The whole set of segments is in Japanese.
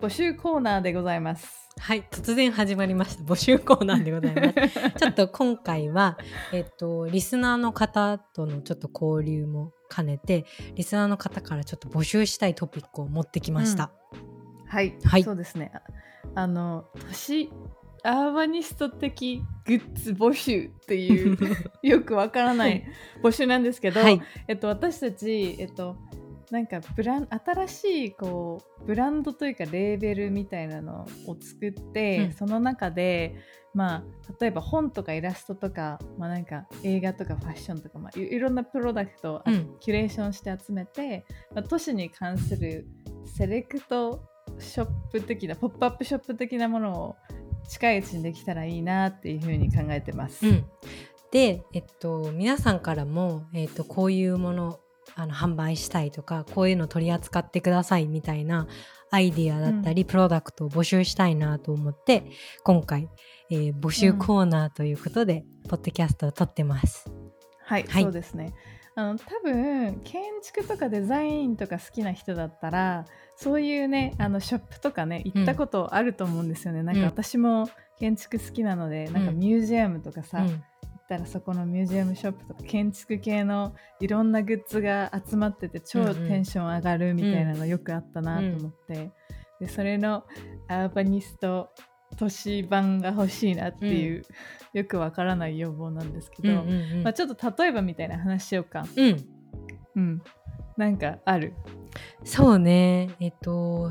募集コーナーでございます。はい、突然始まりました。募集コーナーでございます。ちょっと今回は、えっと、リスナーの方とのちょっと交流も兼ねて、リスナーの方からちょっと募集したいトピックを持ってきました。はい、はいそうですね。ああの都市アーバニスト的グッズ募集っていう よくわからない募集なんですけど、はい。えっと私たちえっとなんかブラン新しいこうブランドというかレーベルみたいなのを作って、うん。その中でまあ例えば本とかイラストとか、まあ、なんか映画とかファッションとか、まあ、いいろんなプロダクトをキュレーションして集めて、まあ、都市に関するセレクトショップ的なポップアップショップ的なものを近いうちにできたらいいなっていうふうに考えてます。うん、で、えっと、皆さんからも、えっと、こういうものあの販売したいとかこういうの取り扱ってくださいみたいなアイディアだったり、プロダクトを募集したいなと思って今回、えー募集コーナーということで、ポッドキャストを撮ってます。はい、はいそうですね。あの多分建築とかデザインとか好きな人だったらそういうねあのショップとかね行ったことあると思うんですよね。なんかうん私も建築好きなので、なんかうんミュージアムとかさ、たらそこのミュージアムショップとか建築系のいろんなグッズが集まってて超うんうん。テンション上がるみたいなのよくあったなと思って、でそれのアーバニスト都市版が欲しいなっていう、よくわからない要望なんですけど、うんうんうん。まあ、ちょっと例えばみたいな話しようか。うん。うん。なんかある？そうね。えっと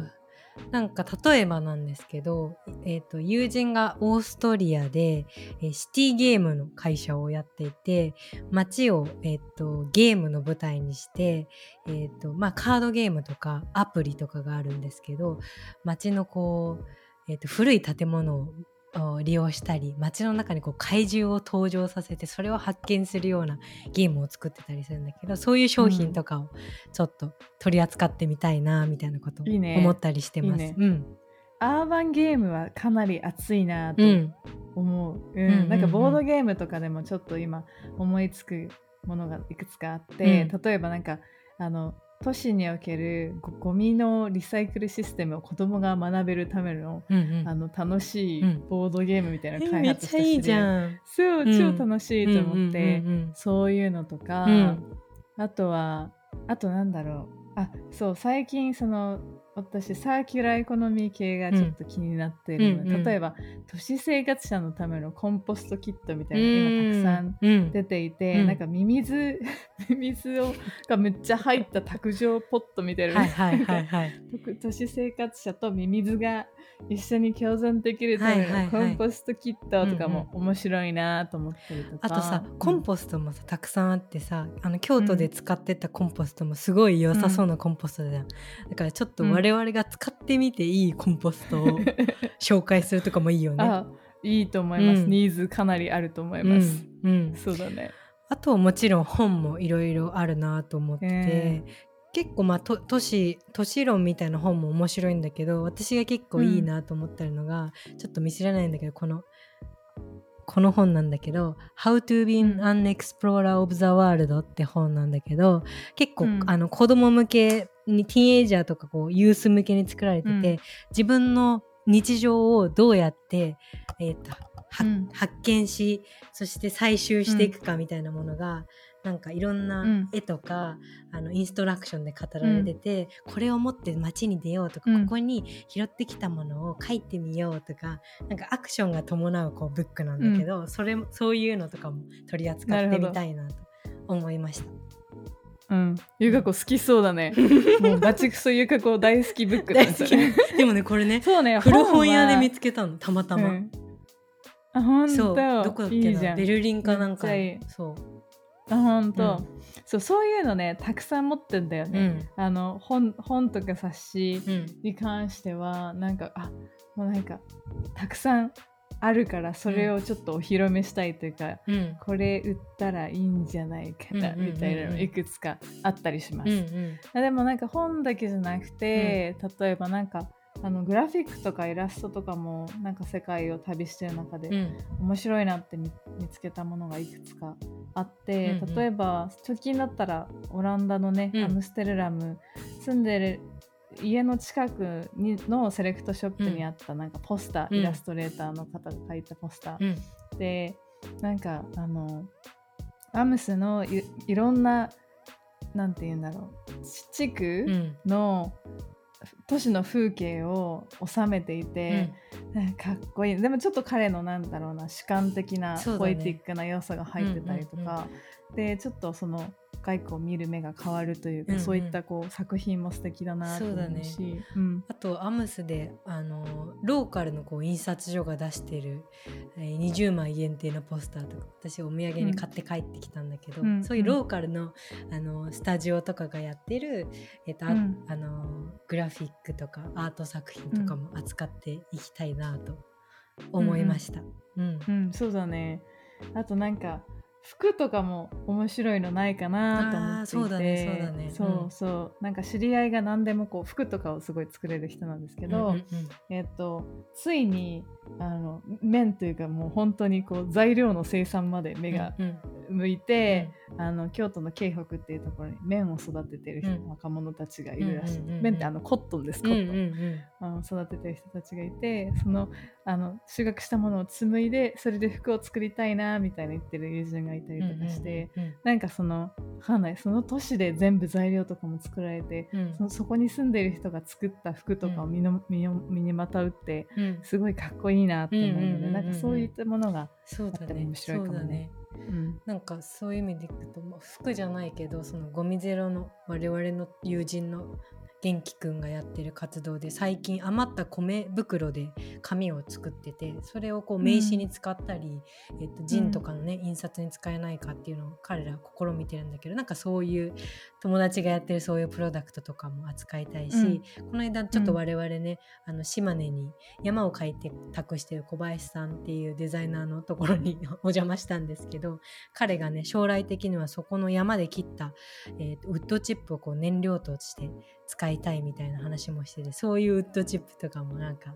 なんか例えばなんですけど、えっと友人がオーストリアでえーシティゲームの会社をやっていて街を、えっとゲームの舞台にして、えっとまあ、カードゲームとかアプリとかがあるんですけど街のこう、えっと古い建物を利用したり街の中にこう怪獣を登場させてそれを発見するようなゲームを作ってたりするんだけどそういう商品とかをちょっと取り扱ってみたいなみたいなことを思ったりしてます。いいねうん。アーバンゲームはかなり熱いなとう。ん。思う。うん。なんかボードゲームとかでもちょっと今思いつくものがいくつかあって、うん。例えばなんかあの都市におけるゴゴミのリサイクルシステムを子供が学べるためのうんうん。あの楽しいうん。ボードゲームみたいなのえを開めっちゃいい発したしじゃん。そう、うん超楽しいと思って、うんうん。そういうのとか、うん。あとはあとなんだろう。あそう最近その私サーキュラーエコノミー系がちょっと気になってるの。で、うんうん。例えば都市生活者のためのコンポストキットみたいなのが今たくさんうん。出ていて、うん。なんかミミズ ミミズをがめっちゃ入った卓上ポットみたいな、はいはいはいはい。都市生活者とミミズが一緒に共存できるためのコンポストキットとかも面白いなと思ったりとか、あとさコンポストもさたくさんあってさあの京都で使ってたコンポストもすごい良さそうなコンポストじゃん、だからちょっと我々が使ってみていいコンポストを 紹介するとかもいいよね。あいいと思います、うん。ニーズかなりあると思います、うんうん、そうだね。あとはもちろん本もいろいろあるなと思ってて、え結構まあと都市都市論みたいな本も面白いんだけど私が結構いいなと思ってるのが、ちょっと見せれないんだけどこのこの本なんだけど「How to be an Explorer of the World」って本なんだけど結構、うん。あの子供向けにティーンエイジャーとかこうユース向けに作られてて、うん。自分の日常をどうやって、えーとはうん。発見しそして採集していくかみたいなものが、なんかいろんなうん。絵とか、あのインストラクションで語られてて、これを持って街に出ようとか、うん。ここに拾ってきたものを書いてみようとかなんかアクションが伴うこうブックなんだけど、それもそういうのとかも取り扱ってみたいなと思いました。うん。ゆかこ好きそうだね。もうバチクソゆかこ大好きブックだ大好き。でもねこれねそうね古本屋で見つつけたのたまたま。あ本そう当どこだっけなん。ベルリンかなんかそうあ本当、うん。そうそういうのねたくさん持ってんだよね、うん。あの本本とか冊子うん。に関してはなんかあもうなんかたくさんあるからそれをちょっとお披露目したいというか、うん。これ売ったらいいんじゃないかなうんうんうんうん。みたいなのいくつかあったりします。うんうん。あでもなんか本だけじゃなくて、例えばなんかあのグラフィックとかイラストとかもなんか世界を旅してる中でうん。面白いなって見見つけたものがいくつかあって、うんうん例えば直近だったらオランダのね、うん。アムステルダム住んでる家の近くにのセレクトショップにあったなんかポスター、うん。イラストレーターの方が描いたポスター、うん。でなんかあのアムスのいいろんななんて言うんだろう地区うん。の都市の風景を収めていて、なんかかっこいい。でもちょっと彼のなんだろうな主観的なポエティックな要素が入ってたりとか、でちょっとその外交を見る目が変わるというか、うんうん。そういったこう作品も素敵だなと思うし。うん。あとアムスであのローカルのこう印刷所が出してる、えー20枚限定のポスターとか私お土産に買って帰ってきたんだけど、うん。そういうローカルのあのスタジオとかがやってる、えっとあうん。あのグラフィックとかアート作品とかも扱っていきたいなと思いました。うん。うん、そうだね。あとなんか服とかも面白いのないかなと思っていて。そうだねそうだね。そううんそう。なんか知り合いが何でもこう服とかをすごい作れる人なんですけど、うんうん。えっとついにあの麺というかもう本当にこう材料の生産まで目がうんうん向いて、あの京都の京北っていうところに麺を育ててる人、うん。若者たちがいるらしい、うんうんうんうん。麺ってあのコットンですコうんットン、うんうんあの育ててる人たちがいてそのあの収穫したものを紡いでそれで服を作りたいなみたいな言ってる友人がいたりとかして、うんうんなんかそのわかんない。その都市で全部材料とかも作られてうん。そのそこに住んでる人が作った服とかを身の、身にまとうってうん。すごいかっこいいなって思うので、うんなんかそういったものが、あっても面白いかもね。そうだね。うん。なんかそういう意味でいくと、まあ服じゃないけどそのゴミゼロの我々の友人の元気くんがやってる活動で最近余った米袋で紙を作っててそれをこう名刺に使ったり、えっと、ジンとかのね、印刷に使えないかっていうのを彼ら試みてるんだけどなんかそういう友達がやってるそういうプロダクトとかも扱いたいし、この間ちょっと我々ね、あの島根に山を描いて託してる小林さんっていうデザイナーのところに お邪魔したんですけど彼がね将来的にはそこの山で切った、えーとウッドチップをこう燃料として使いたいみたいな話もしててそういうウッドチップとかもなんか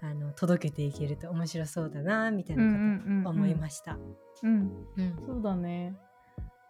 あの届けていけると面白そうだなみたいなこと思いました。うん。うん。そうだね。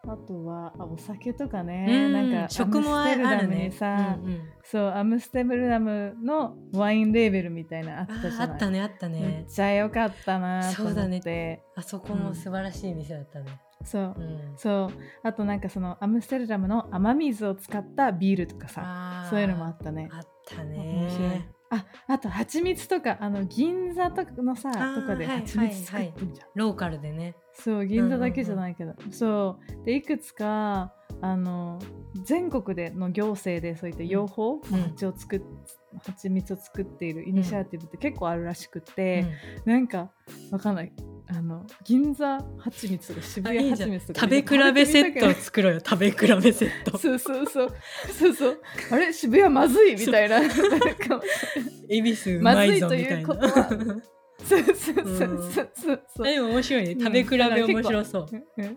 あとはあお酒とかね、うん。なんか食もあるね。に。さ、うんうん。そうアムステルダムのワインレーベルみたいなのああったじゃない。ーあったねあっためねっ。ちゃ良かったなと思そうだね。ってあそこも素晴らしい店だったね。そう,、うん。そう。あとなんかそのアムステルダムの雨水を使ったビールとかさそういうのもあったね。あった面白い。ね。ああと蜂蜜とかあの銀座とかのさーとかではい蜂蜜作ってんじゃん、ローカルでね。そう銀座だけじゃないけど、そう。でいくつかあの全国での行政でそういった養蜂、うん。蜂を作っ蜂蜜を作っているイニシアティブって結構あるらしくて、うん。なんかわかんないあの銀座蜂蜜とか渋谷あいいじゃん。蜂蜜とか食べ比べセットを作ろうよ。食べ比べセット。そうそうそう。そうそう。あれ渋谷まずいみたいな。恵比寿うまいぞみたいな。まずいということは。そうそうそうそうそう。そうでも面白いね。うん。食べ比べ面白そう、うんうん。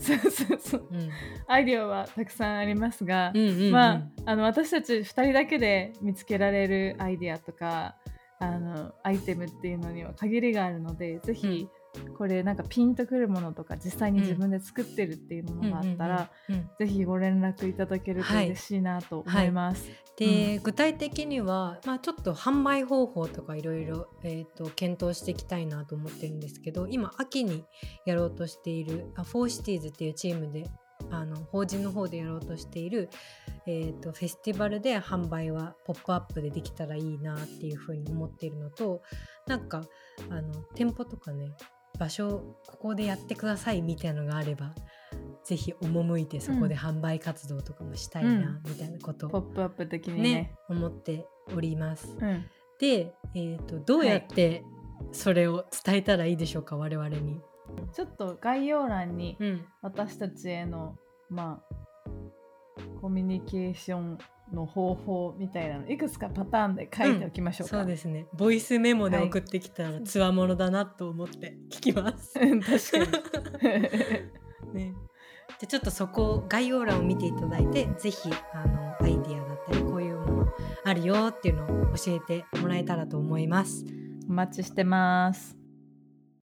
そうそうそうう。ん。アイデアはたくさんありますが、うんうんうん。まあ、あの私たち2人だけで見つけられるアイデアとかあのアイテムっていうのには限りがあるのでぜひこれなんかピンとくるものとか実際に自分で作ってるっていうものがあったら、うんうんご連絡いただけると嬉しいなと思います。で、具体的には、まあ、ちょっと販売方法とかいろいろえーと検討していきたいなと思ってるんですけど今秋にやろうとしているあ for Cities っていうチームであの法人の方でやろうとしている、えー、とフェスティバルで販売はポップアップでできたらいいなっていうふうに思っているのとなんかあの店舗とかね場所ここでやってくださいみたいなのがあればぜひ赴いてそこで販売活動とかもしたいな、うんみたいなことをポップアップ的にねね。思っております。うん、で、えー、とどうやってそれを伝えたらいいでしょうか、我々に。ちょっと概要欄にうん、私たちへのまあコミュニケーションの方法みたいなのいくつかパターンで書いておきましょうか。そうですねボイスメモではい送ってきたらつわものだなと思って聞きます。うん確かに。ね、じゃあちょっとそこ概要欄を見ていただいてぜひあのアイディアだったりこういうものあるよっていうのを教えてもらえたらと思います。お待ちしてます。